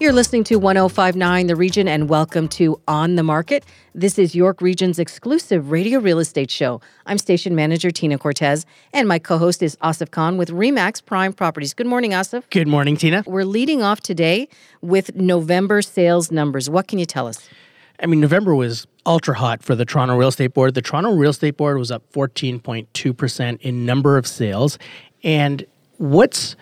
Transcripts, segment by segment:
You're listening to 1059 The Region and welcome to On the Market. This is York Region's exclusive radio real estate show. I'm station manager Tina Cortez and my co-host is Asif Khan with Remax Prime Properties. Good morning, Asif. Good morning, Tina. We're leading off today with November sales numbers. What can you tell us? I mean, November was ultra hot for the Toronto Real Estate Board. The Toronto Real Estate Board was up 14.2% in number of sales. And what's,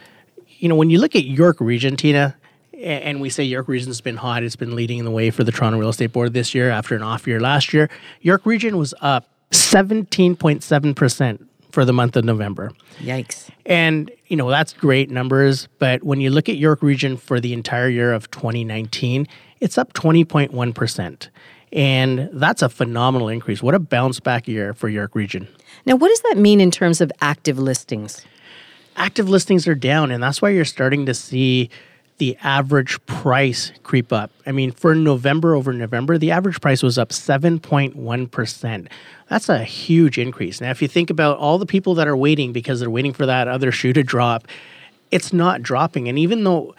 you know, when you look at York Region, Tina, and we say York Region's been hot. It's been leading the way for the Toronto Real Estate Board this year after an off year last year. York Region was up 17.7% for the month of November. Yikes. And, you know, that's great numbers. But when you look at York Region for the entire year of 2019, it's up 20.1%. And that's a phenomenal increase. What a bounce back year for York Region. Now, what does that mean in terms of active listings? Active listings are down, and that's why you're starting to see the average price creep up. I mean, for November over November, the average price was up 7.1%. That's a huge increase. Now, if you think about all the people that are waiting because they're waiting for that other shoe to drop, it's not dropping. And even though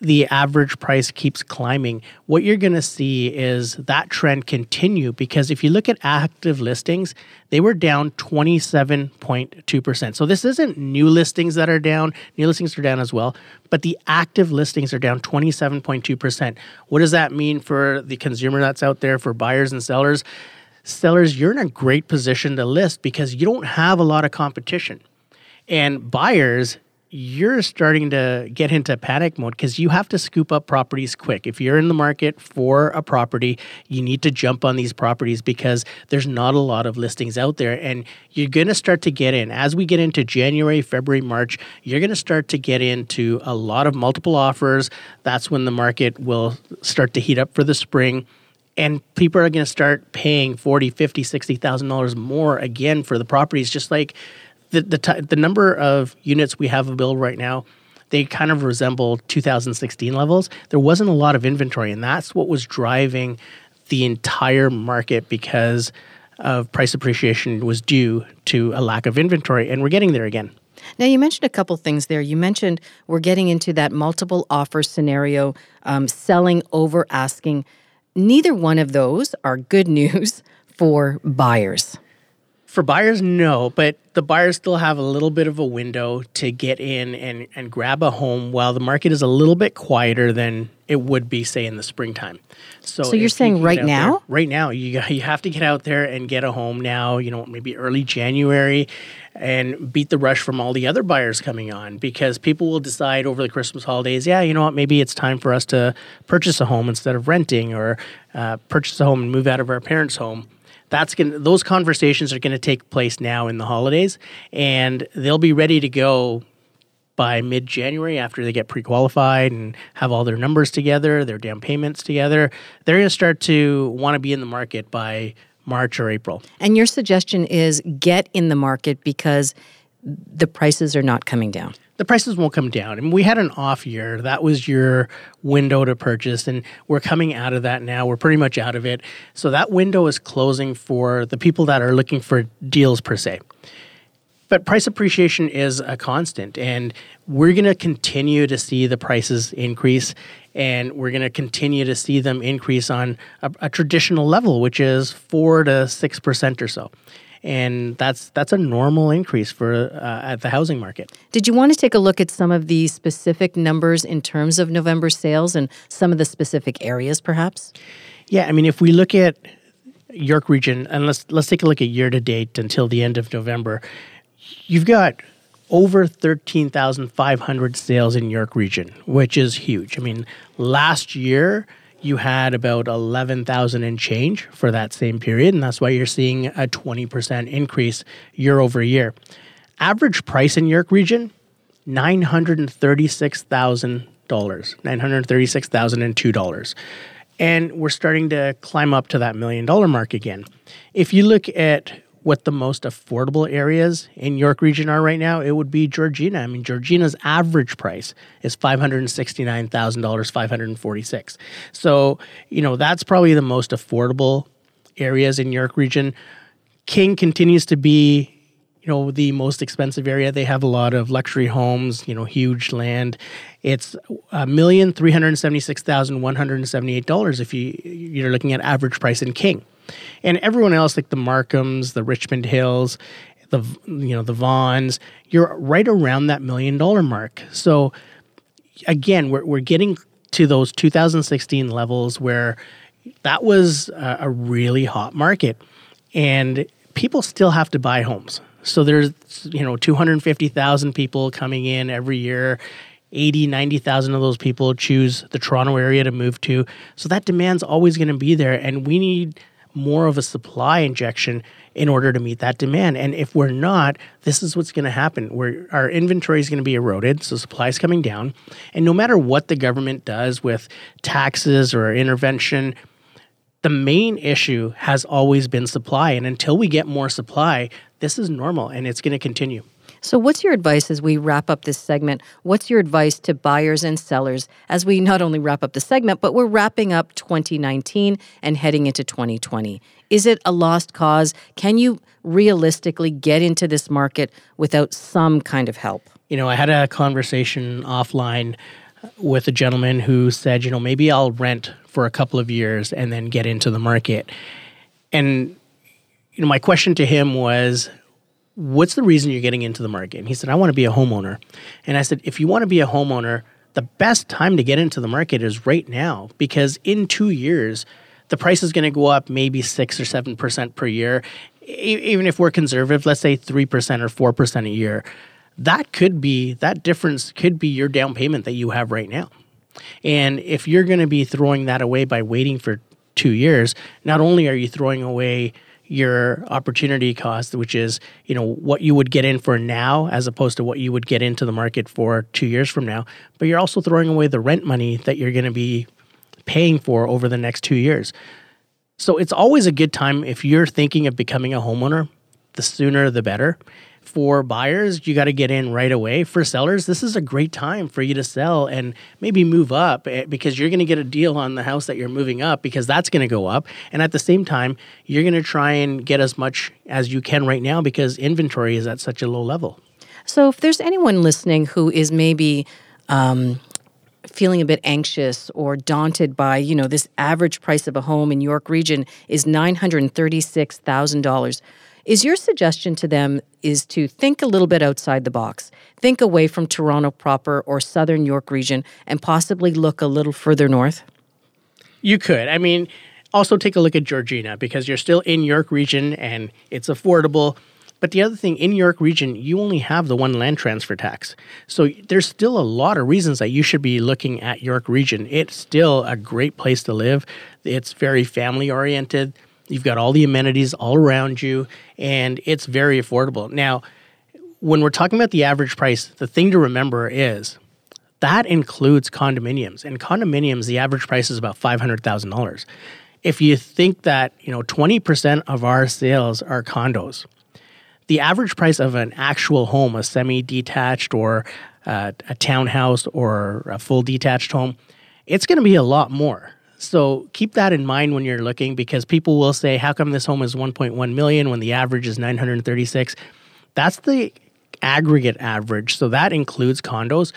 the average price keeps climbing, what you're going to see is that trend continue because if you look at active listings, they were down 27.2%. So this isn't new listings that are down, new listings are down as well, but the active listings are down 27.2%. What does that mean for the consumer that's out there, for buyers and sellers? Sellers, you're in a great position to list because you don't have a lot of competition. And buyers, you're starting to get into panic mode because you have to scoop up properties quick. If you're in the market for a property, you need to jump on these properties because there's not a lot of listings out there. And you're going to start to get in. As we get into January, February, March, you're going to start to get into a lot of multiple offers. That's when the market will start to heat up for the spring and people are going to start paying 40 50 60000 dollars more again for the properties just like the the, t- the number of units we have available right now they kind of resemble 2016 levels. There wasn't a lot of inventory, and that's what was driving the entire market because of price appreciation was due to a lack of inventory, and we're getting there again. Now, you mentioned a couple things there. You mentioned we're getting into that multiple offer scenario, um, selling over asking. Neither one of those are good news for buyers. For buyers, no, but the buyers still have a little bit of a window to get in and, and grab a home while the market is a little bit quieter than it would be, say, in the springtime. So, so you're saying you right now? There, right now, you, you have to get out there and get a home now, you know, maybe early January and beat the rush from all the other buyers coming on because people will decide over the Christmas holidays, yeah, you know what, maybe it's time for us to purchase a home instead of renting or uh, purchase a home and move out of our parents' home that's going those conversations are going to take place now in the holidays and they'll be ready to go by mid January after they get pre qualified and have all their numbers together, their down payments together. They're going to start to want to be in the market by March or April. And your suggestion is get in the market because the prices are not coming down the prices won't come down. I mean, we had an off year. That was your window to purchase, and we're coming out of that now. We're pretty much out of it. So that window is closing for the people that are looking for deals per se. But price appreciation is a constant, and we're going to continue to see the prices increase, and we're going to continue to see them increase on a, a traditional level, which is four to six percent or so and that's that's a normal increase for uh, at the housing market. Did you want to take a look at some of the specific numbers in terms of November sales and some of the specific areas, perhaps? Yeah, I mean, if we look at York Region, and let's let's take a look at year to date until the end of November, you've got over 13,500 sales in York Region, which is huge. I mean, last year you had about 11,000 and change for that same period, and that's why you're seeing a 20% increase year over year. Average price in York region, $936,000, $936,002. And we're starting to climb up to that million dollar mark again. If you look at what the most affordable areas in York Region are right now, it would be Georgina. I mean, Georgina's average price is five hundred sixty-nine thousand dollars, five hundred forty-six. So, you know, that's probably the most affordable areas in York Region. King continues to be you know the most expensive area they have a lot of luxury homes you know huge land it's a million three hundred seventy six thousand one hundred seventy eight dollars if you you're looking at average price in king and everyone else like the markhams the richmond hills the you know the vaughans you're right around that million dollar mark so again we're, we're getting to those 2016 levels where that was a, a really hot market and people still have to buy homes so there's you know 250,000 people coming in every year. 80, 90,000 of those people choose the Toronto area to move to. So that demand's always going to be there and we need more of a supply injection in order to meet that demand. And if we're not, this is what's going to happen. Where our inventory is going to be eroded, so supply is coming down. And no matter what the government does with taxes or intervention, the main issue has always been supply. And until we get more supply, this is normal and it's going to continue. So, what's your advice as we wrap up this segment? What's your advice to buyers and sellers as we not only wrap up the segment, but we're wrapping up 2019 and heading into 2020? Is it a lost cause? Can you realistically get into this market without some kind of help? You know, I had a conversation offline with a gentleman who said, you know, maybe I'll rent for a couple of years and then get into the market. And you know, my question to him was, what's the reason you're getting into the market? And he said, I want to be a homeowner. And I said, if you want to be a homeowner, the best time to get into the market is right now because in two years, the price is going to go up maybe six or seven percent per year. even if we're conservative, let's say three percent or four percent a year, that could be that difference could be your down payment that you have right now. And if you're going to be throwing that away by waiting for two years, not only are you throwing away your opportunity cost, which is you know what you would get in for now as opposed to what you would get into the market for two years from now. But you're also throwing away the rent money that you're going to be paying for over the next two years. So it's always a good time if you're thinking of becoming a homeowner. The sooner the better for buyers, you got to get in right away. For sellers, this is a great time for you to sell and maybe move up eh, because you're going to get a deal on the house that you're moving up because that's going to go up. And at the same time, you're going to try and get as much as you can right now because inventory is at such a low level. So, if there's anyone listening who is maybe um, feeling a bit anxious or daunted by, you know, this average price of a home in York Region is nine hundred thirty-six thousand dollars is your suggestion to them is to think a little bit outside the box, think away from Toronto proper or Southern York region, and possibly look a little further north? You could. I mean, also take a look at Georgina because you're still in York region and it's affordable. But the other thing, in York region, you only have the one land transfer tax. So there's still a lot of reasons that you should be looking at York region. It's still a great place to live. It's very family oriented. You've got all the amenities all around you, and it's very affordable. Now, when we're talking about the average price, the thing to remember is that includes condominiums. And condominiums, the average price is about $500,000. If you think that, you know, 20% of our sales are condos, the average price of an actual home, a semi-detached or uh, a townhouse or a full detached home, it's going to be a lot more. So keep that in mind when you're looking because people will say, how come this home is 1.1 million when the average is 936? That's the aggregate average. So that includes condos.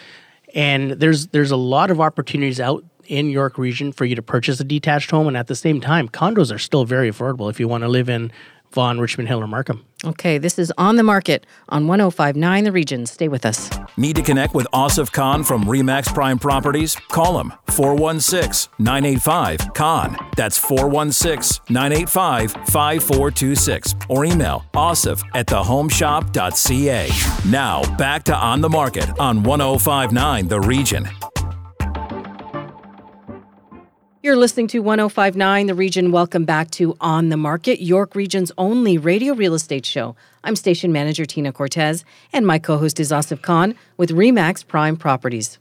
And there's there's a lot of opportunities out in York region for you to purchase a detached home and at the same time condos are still very affordable if you want to live in Vaughan, Richmond Hill, or Markham. Okay, this is On the Market on 1059 The Region. Stay with us. Need to connect with Asif Khan from Remax Prime Properties? Call him 416 985 Khan. That's 416 985 5426. Or email asif at thehomeshop.ca. Now, back to On the Market on 1059 The Region. You're listening to 1059 The Region. Welcome back to On the Market, York Region's only radio real estate show. I'm station manager Tina Cortez, and my co host is Asif Khan with Remax Prime Properties.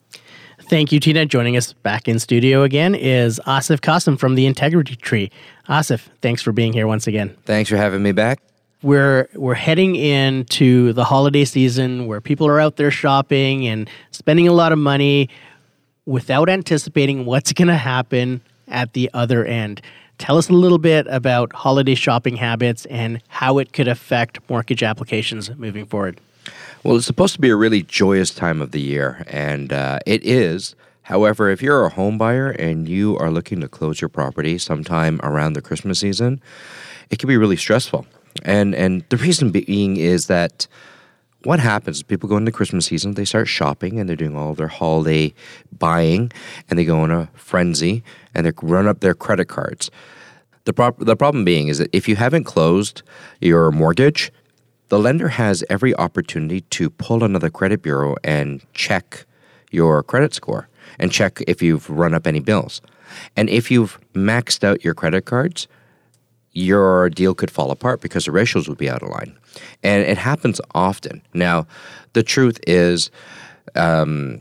Thank you, Tina. Joining us back in studio again is Asif Qasim from the Integrity Tree. Asif, thanks for being here once again. Thanks for having me back. we're we're heading into the holiday season where people are out there shopping and spending a lot of money without anticipating what's going to happen at the other end. Tell us a little bit about holiday shopping habits and how it could affect mortgage applications moving forward. Well, it's supposed to be a really joyous time of the year, and uh, it is. However, if you're a home buyer and you are looking to close your property sometime around the Christmas season, it can be really stressful. And and the reason being is that what happens people go into Christmas season, they start shopping and they're doing all their holiday buying and they go in a frenzy and they run up their credit cards. The, pro- the problem being is that if you haven't closed your mortgage, the lender has every opportunity to pull another credit bureau and check your credit score and check if you've run up any bills. And if you've maxed out your credit cards, your deal could fall apart because the ratios would be out of line. And it happens often. Now, the truth is, um,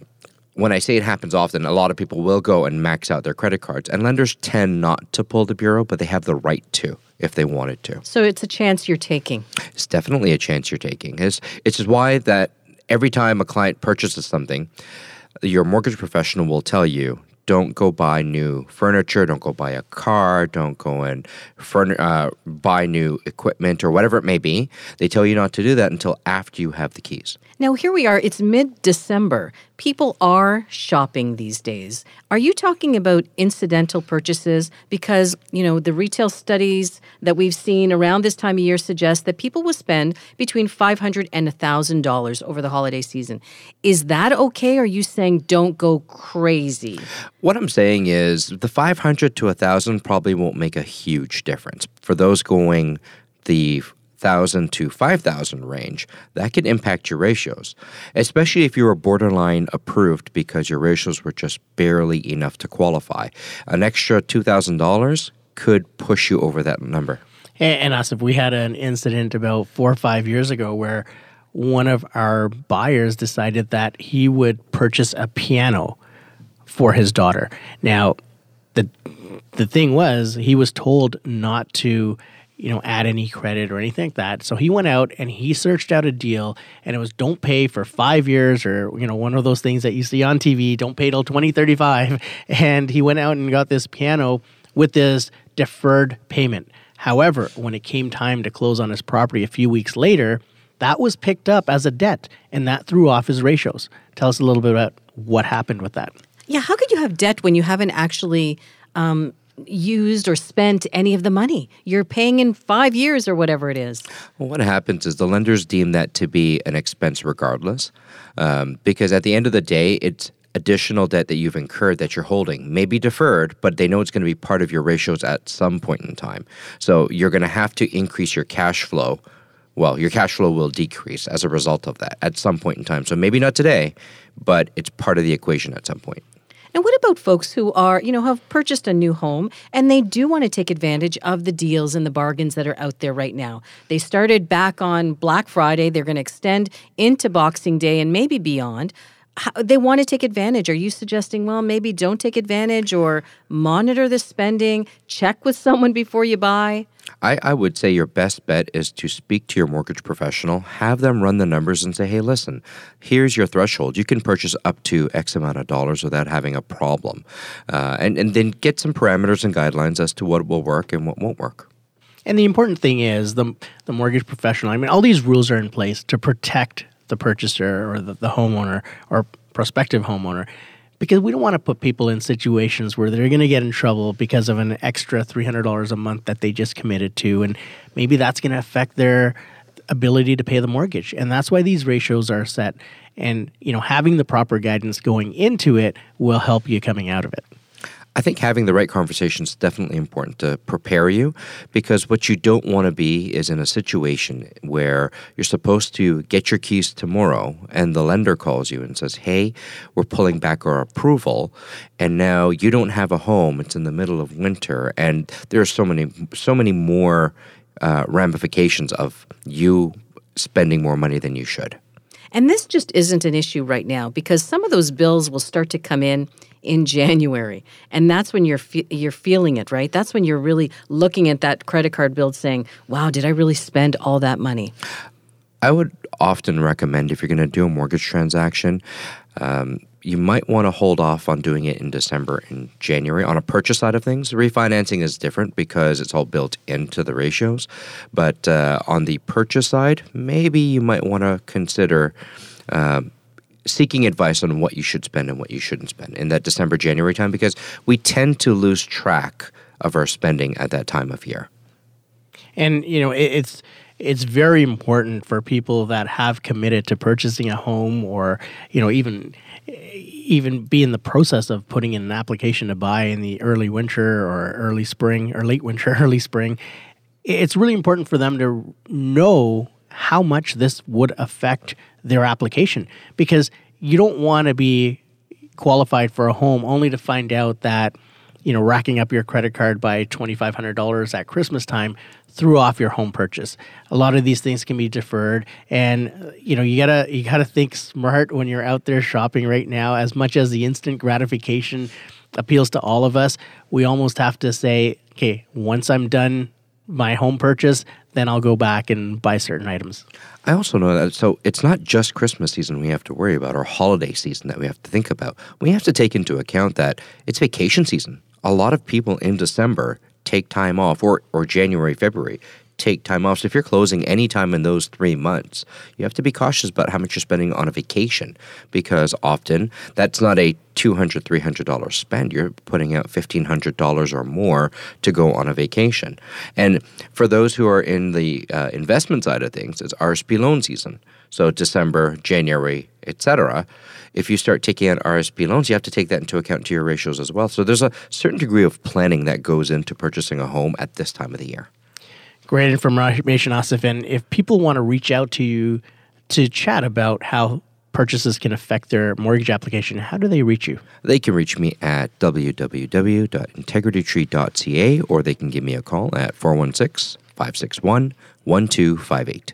when I say it happens often, a lot of people will go and max out their credit cards, and lenders tend not to pull the bureau, but they have the right to if they wanted to. So it's a chance you're taking. It's definitely a chance you're taking. It's, it's why that every time a client purchases something, your mortgage professional will tell you don't go buy new furniture, don't go buy a car, don't go and uh, buy new equipment or whatever it may be. They tell you not to do that until after you have the keys. Now, here we are, it's mid December. People are shopping these days. Are you talking about incidental purchases? Because, you know, the retail studies that we've seen around this time of year suggest that people will spend between 500 and $1,000 over the holiday season. Is that okay? Or are you saying don't go crazy? What I'm saying is the 500 to 1,000 probably won't make a huge difference. For those going the thousand to five thousand range, that can impact your ratios, especially if you were borderline approved because your ratios were just barely enough to qualify. An extra two thousand dollars could push you over that number. And, us, if we had an incident about four or five years ago where one of our buyers decided that he would purchase a piano for his daughter. Now, the the thing was he was told not to you know, add any credit or anything like that. So he went out and he searched out a deal and it was don't pay for five years or, you know, one of those things that you see on TV, don't pay till 2035. And he went out and got this piano with this deferred payment. However, when it came time to close on his property a few weeks later, that was picked up as a debt and that threw off his ratios. Tell us a little bit about what happened with that. Yeah, how could you have debt when you haven't actually um, used or spent any of the money. You're paying in five years or whatever it is. Well, what happens is the lenders deem that to be an expense regardless, um, because at the end of the day, it's additional debt that you've incurred that you're holding may be deferred, but they know it's going to be part of your ratios at some point in time. So you're going to have to increase your cash flow. Well, your cash flow will decrease as a result of that at some point in time. So maybe not today, but it's part of the equation at some point. And what about folks who are, you know, have purchased a new home and they do want to take advantage of the deals and the bargains that are out there right now? They started back on Black Friday, they're going to extend into Boxing Day and maybe beyond. How, they want to take advantage. Are you suggesting, well, maybe don't take advantage or monitor the spending, check with someone before you buy? I, I would say your best bet is to speak to your mortgage professional, have them run the numbers and say, hey, listen, here's your threshold. You can purchase up to X amount of dollars without having a problem. Uh, and, and then get some parameters and guidelines as to what will work and what won't work. And the important thing is the, the mortgage professional, I mean, all these rules are in place to protect the purchaser or the, the homeowner or prospective homeowner because we don't want to put people in situations where they're going to get in trouble because of an extra $300 a month that they just committed to and maybe that's going to affect their ability to pay the mortgage. And that's why these ratios are set. And you know having the proper guidance going into it will help you coming out of it I think having the right conversation is definitely important to prepare you because what you don't want to be is in a situation where you're supposed to get your keys tomorrow and the lender calls you and says, Hey, we're pulling back our approval. And now you don't have a home. It's in the middle of winter. And there are so many, so many more uh, ramifications of you spending more money than you should. And this just isn't an issue right now because some of those bills will start to come in in January. And that's when you're fe- you're feeling it, right? That's when you're really looking at that credit card bill saying, "Wow, did I really spend all that money?" I would often recommend if you're going to do a mortgage transaction, um, you might want to hold off on doing it in December and January. On a purchase side of things, refinancing is different because it's all built into the ratios. But uh, on the purchase side, maybe you might want to consider. Uh, seeking advice on what you should spend and what you shouldn't spend in that December January time because we tend to lose track of our spending at that time of year. And you know, it, it's it's very important for people that have committed to purchasing a home or you know even even be in the process of putting in an application to buy in the early winter or early spring or late winter early spring it's really important for them to know how much this would affect their application because you don't want to be qualified for a home only to find out that you know racking up your credit card by $2500 at christmas time threw off your home purchase. A lot of these things can be deferred and uh, you know, you got to you got to think smart when you're out there shopping right now as much as the instant gratification appeals to all of us. We almost have to say, okay, once I'm done my home purchase, then I'll go back and buy certain items. I also know that so it's not just Christmas season we have to worry about or holiday season that we have to think about. We have to take into account that it's vacation season. A lot of people in December take time off, or, or January, February, take time off. So if you're closing anytime in those three months, you have to be cautious about how much you're spending on a vacation because often that's not a $200, $300 spend. You're putting out $1,500 or more to go on a vacation. And for those who are in the uh, investment side of things, it's RSP loan season. So December, January, etc if you start taking out RSP loans, you have to take that into account to your ratios as well. So there's a certain degree of planning that goes into purchasing a home at this time of the year. Great information, Asif. And if people want to reach out to you to chat about how purchases can affect their mortgage application, how do they reach you? They can reach me at www.integritytree.ca or they can give me a call at 416 561 1258.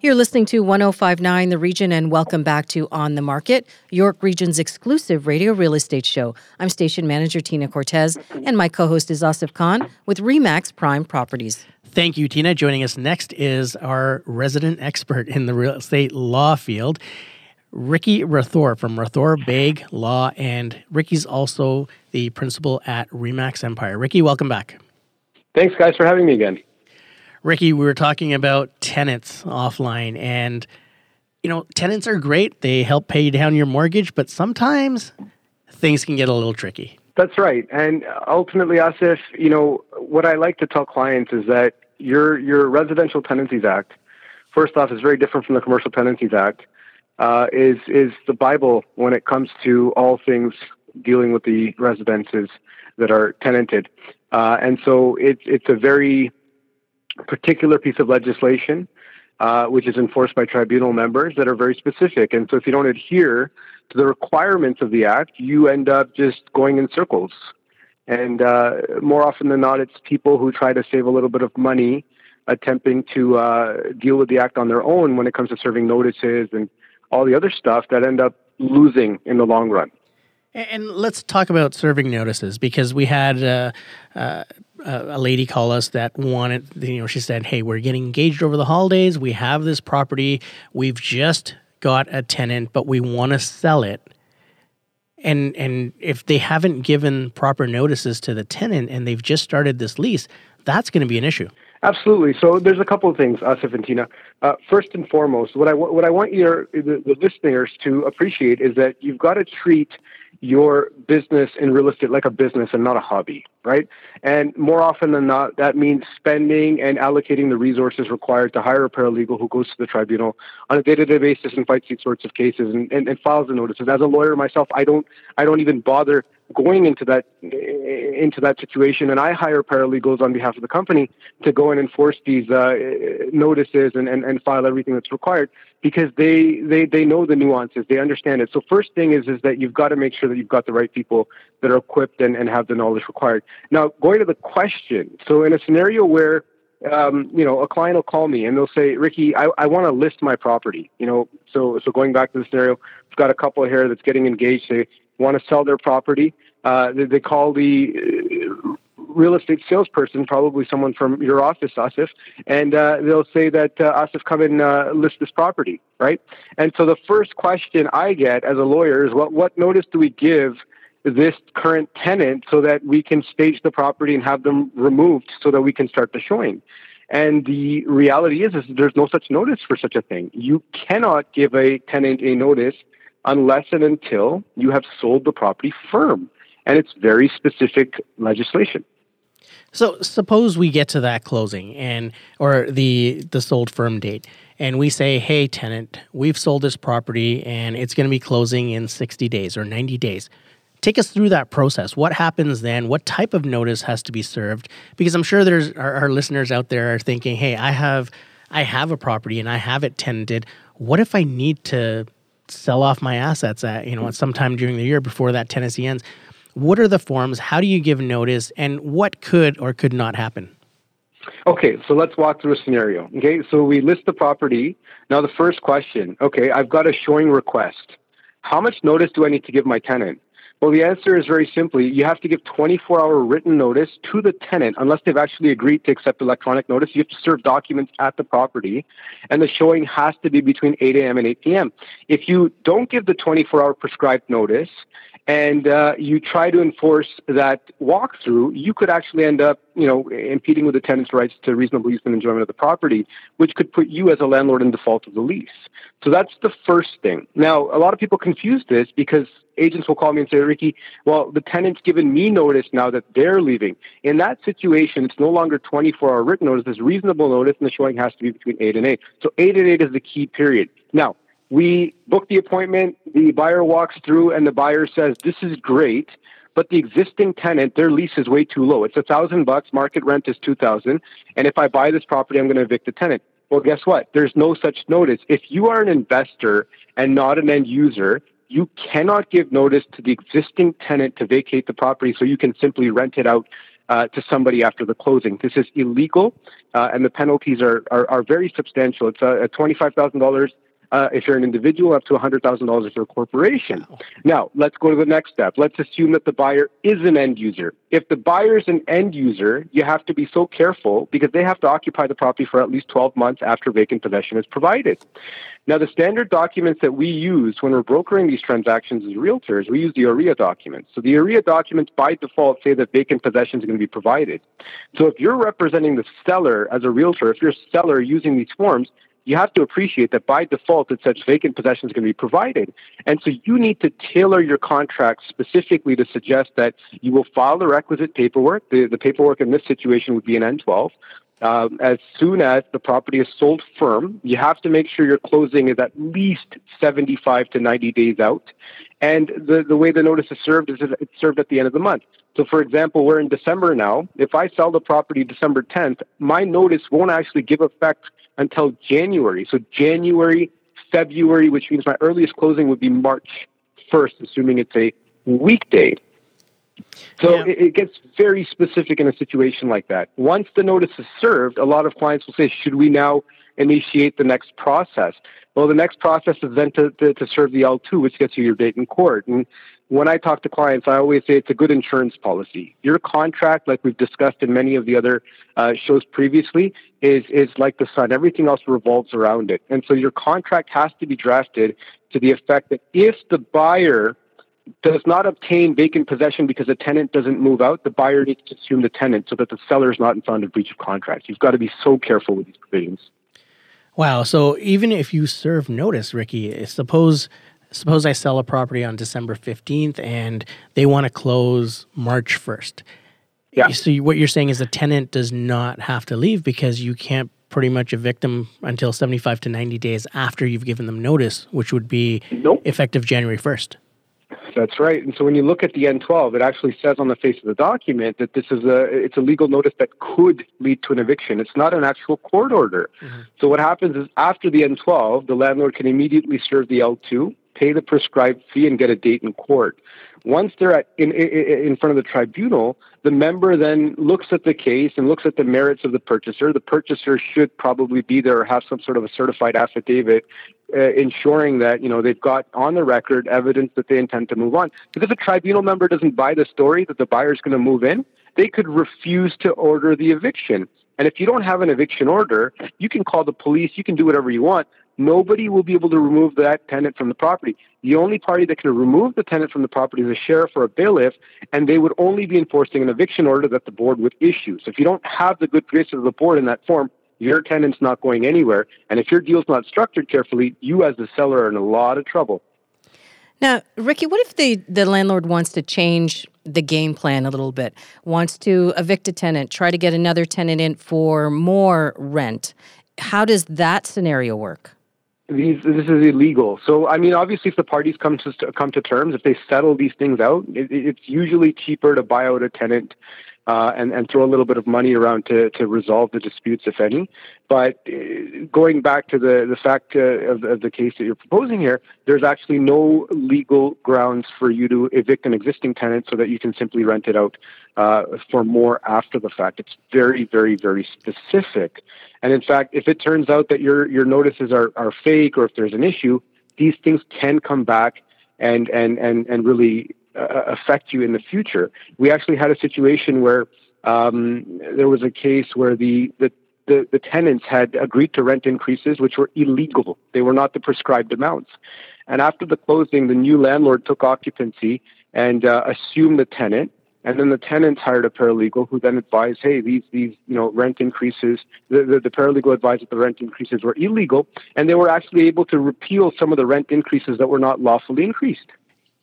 You're listening to 1059 The Region, and welcome back to On the Market, York Region's exclusive radio real estate show. I'm station manager Tina Cortez, and my co host is Asif Khan with Remax Prime Properties. Thank you, Tina. Joining us next is our resident expert in the real estate law field, Ricky Rathor from Rathor Baig Law. And Ricky's also the principal at Remax Empire. Ricky, welcome back. Thanks, guys, for having me again. Ricky, we were talking about tenants offline, and you know, tenants are great. They help pay down your mortgage, but sometimes things can get a little tricky. That's right. And ultimately, Asif, you know, what I like to tell clients is that your your Residential Tenancies Act, first off, is very different from the Commercial Tenancies Act. Uh, is is the Bible when it comes to all things dealing with the residences that are tenanted, uh, and so it's it's a very particular piece of legislation, uh, which is enforced by tribunal members that are very specific. And so if you don't adhere to the requirements of the act, you end up just going in circles. And uh, more often than not, it's people who try to save a little bit of money attempting to uh, deal with the act on their own when it comes to serving notices and all the other stuff that end up losing in the long run. And let's talk about serving notices because we had uh, uh, a lady call us that wanted, you know, she said, Hey, we're getting engaged over the holidays. We have this property. We've just got a tenant, but we want to sell it. And, and if they haven't given proper notices to the tenant and they've just started this lease, that's going to be an issue. Absolutely. So there's a couple of things, Asif and. Uh, first and foremost, what I what I want your the, the listeners to appreciate is that you've got to treat your business in real estate like a business and not a hobby, right? And more often than not, that means spending and allocating the resources required to hire a paralegal who goes to the tribunal on a day-to-day basis and fights these sorts of cases and, and, and files the notices. As a lawyer myself, I don't I don't even bother going into that into that situation, and I hire paralegals on behalf of the company to go and enforce these uh, notices and, and, and file everything that's required because they, they they know the nuances, they understand it. So first thing is is that you've got to make sure that you've got the right people that are equipped and, and have the knowledge required. Now, going to the question, so in a scenario where um, you know, a client will call me and they'll say, Ricky, I, I want to list my property. You know, so so going back to the scenario, we've got a couple here that's getting engaged. They want to sell their property. Uh, they, they, call the uh, real estate salesperson, probably someone from your office, Asif, and uh, they'll say that uh, Asif, come and uh, list this property, right? And so the first question I get as a lawyer is, what what notice do we give? this current tenant so that we can stage the property and have them removed so that we can start the showing. And the reality is, is there's no such notice for such a thing. You cannot give a tenant a notice unless and until you have sold the property firm. And it's very specific legislation. So suppose we get to that closing and or the the sold firm date and we say, "Hey tenant, we've sold this property and it's going to be closing in 60 days or 90 days." take us through that process. What happens then? What type of notice has to be served? Because I'm sure there's our, our, listeners out there are thinking, "Hey, I have I have a property and I have it tenanted. What if I need to sell off my assets at you know at some time during the year before that tenancy ends?" What are the forms? How do you give notice? And what could or could not happen? Okay, so let's walk through a scenario. Okay, so we list the property. Now, the first question okay, I've got a showing request. How much notice do I need to give my tenant? Well, the answer is very simply you have to give 24 hour written notice to the tenant unless they've actually agreed to accept electronic notice. You have to serve documents at the property, and the showing has to be between 8 a.m. and 8 p.m. If you don't give the 24 hour prescribed notice and uh, you try to enforce that walkthrough, you could actually end up, you know, impeding with the tenant's rights to reasonable use and enjoyment of the property, which could put you as a landlord in default of the lease. So that's the first thing. Now, a lot of people confuse this because agents will call me and say, Ricky, well, the tenant's given me notice now that they're leaving. In that situation, it's no longer 24 hour written notice, it's reasonable notice, and the showing has to be between 8 and 8. So 8 and 8 is the key period. Now, we book the appointment, the buyer walks through, and the buyer says, This is great. But the existing tenant, their lease is way too low. It's a thousand bucks. Market rent is two thousand. And if I buy this property, I'm going to evict the tenant. Well, guess what? There's no such notice. If you are an investor and not an end user, you cannot give notice to the existing tenant to vacate the property so you can simply rent it out uh, to somebody after the closing. This is illegal, uh, and the penalties are, are, are very substantial. It's a, a $25,000 uh, if you're an individual, up to $100,000 if you're a corporation. Now, let's go to the next step. Let's assume that the buyer is an end user. If the buyer is an end user, you have to be so careful because they have to occupy the property for at least 12 months after vacant possession is provided. Now, the standard documents that we use when we're brokering these transactions as realtors, we use the OREA documents. So the OREA documents by default say that vacant possession is going to be provided. So if you're representing the seller as a realtor, if you're a seller using these forms, you have to appreciate that by default that such vacant possession is going to be provided. And so you need to tailor your contract specifically to suggest that you will file the requisite paperwork. The, the paperwork in this situation would be an N12. Um, as soon as the property is sold firm, you have to make sure your closing is at least 75 to 90 days out. And the, the way the notice is served is it's served at the end of the month. So, for example, we're in December now. If I sell the property December 10th, my notice won't actually give effect until January. So January, February, which means my earliest closing would be March 1st, assuming it's a weekday. So yeah. it, it, gets very specific in a situation like that. Once the notice is served, a lot of clients will say, should we now initiate the next process? Well, the next process is then to, to, to serve the L2, which gets you your date in court. And when I talk to clients, I always say it's a good insurance policy. Your contract, like we've discussed in many of the other uh, shows previously, is is like the sun. Everything else revolves around it, and so your contract has to be drafted to the effect that if the buyer does not obtain vacant possession because the tenant doesn't move out, the buyer needs to assume the tenant so that the seller is not in front of breach of contract. You've got to be so careful with these provisions. Wow. So even if you serve notice, Ricky, suppose suppose I sell a property on December 15th and they want to close March 1st. Yeah. So what you're saying is the tenant does not have to leave because you can't pretty much evict them until 75 to 90 days after you've given them notice, which would be nope. effective January 1st. That's right. And so when you look at the N12, it actually says on the face of the document that this is a it's a legal notice that could lead to an eviction. It's not an actual court order. Mm-hmm. So what happens is after the N12, the landlord can immediately serve the L2, pay the prescribed fee, and get a date in court. Once they're at, in, in, front of the tribunal, the member then looks at the case and looks at the merits of the purchaser. The purchaser should probably be there or have some sort of a certified affidavit uh, ensuring that you know they've got on the record evidence that they intend to move on. Because if a tribunal member doesn't buy the story that the buyer is going to move in, they could refuse to order the eviction. And if you don't have an eviction order, you can call the police, you can do whatever you want. Nobody will be able to remove that tenant from the property. The only party that can remove the tenant from the property is a sheriff or a bailiff, and they would only be enforcing an eviction order that the board would issue. So if you don't have the good grace of the board in that form, your tenant's not going anywhere. And if your deal's not structured carefully, you as the seller are in a lot of trouble. Now, Ricky, what if the, the landlord wants to change the game plan a little bit, wants to evict a tenant, try to get another tenant in for more rent? How does that scenario work? These, this is illegal. So, I mean, obviously, if the parties come to come to terms, if they settle these things out, it, it's usually cheaper to buy out a tenant uh, and, and throw a little bit of money around to, to resolve the disputes, if any. But uh, going back to the, the fact uh, of, of the case that you're proposing here, there's actually no legal grounds for you to evict an existing tenant so that you can simply rent it out uh, for more after the fact. It's very, very, very specific. And in fact, if it turns out that your, your notices are, are fake or if there's an issue, these things can come back and, and, and, and really uh, affect you in the future. We actually had a situation where um, there was a case where the, the the, the tenants had agreed to rent increases which were illegal. They were not the prescribed amounts. And after the closing, the new landlord took occupancy and uh, assumed the tenant. And then the tenants hired a paralegal who then advised, hey, these, these you know, rent increases, the, the, the paralegal advised that the rent increases were illegal. And they were actually able to repeal some of the rent increases that were not lawfully increased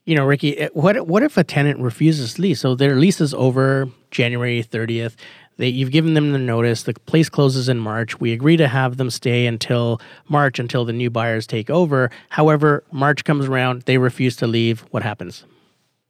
you know, Ricky, eh, what what if a tenant refuses to lease? So their lease is over January 30th. They, you've given them the notice. The place closes in March. We agree to have them stay until March until the new buyers take over. However, March comes around, they refuse to leave. What happens?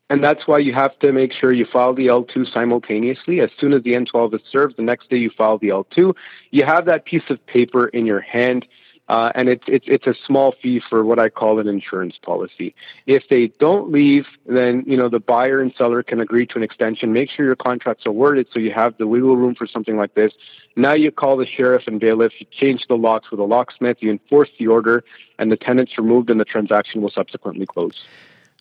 And that's why you have to make sure you file the L2 simultaneously. As soon as the N12 is served, the next day you file the L2. You have that piece of paper in your hand uh, and it's it's it's a small fee for what I call an insurance policy. If they don't leave, then you know the buyer and seller can agree to an extension. Make sure your contracts are worded so you have the wiggle room for something like this. Now you call the sheriff and bailiff, you change the locks with a locksmith, you enforce the order, and the tenant's removed, and the transaction will subsequently close.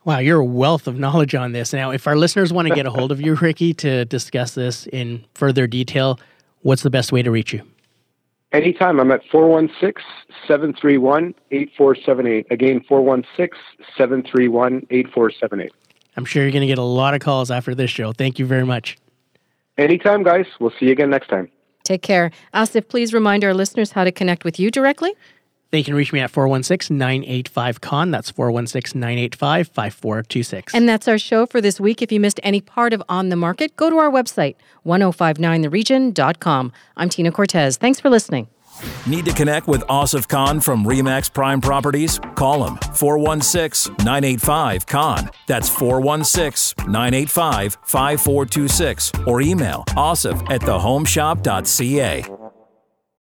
Wow, you're a wealth of knowledge on this. Now, if our listeners want to get a hold of you, Ricky, to discuss this in further detail, what's the best way to reach you? Anytime. I'm at 416 731 8478. Again, 416 731 8478. I'm sure you're going to get a lot of calls after this show. Thank you very much. Anytime, guys. We'll see you again next time. Take care. Asif, please remind our listeners how to connect with you directly. They can reach me at 416 985 Khan. That's 416 985 5426. And that's our show for this week. If you missed any part of On the Market, go to our website, 1059theregion.com. I'm Tina Cortez. Thanks for listening. Need to connect with Asif Khan from Remax Prime Properties? Call him 416 985 Khan. That's 416 985 5426 or email asif at thehomeshop.ca.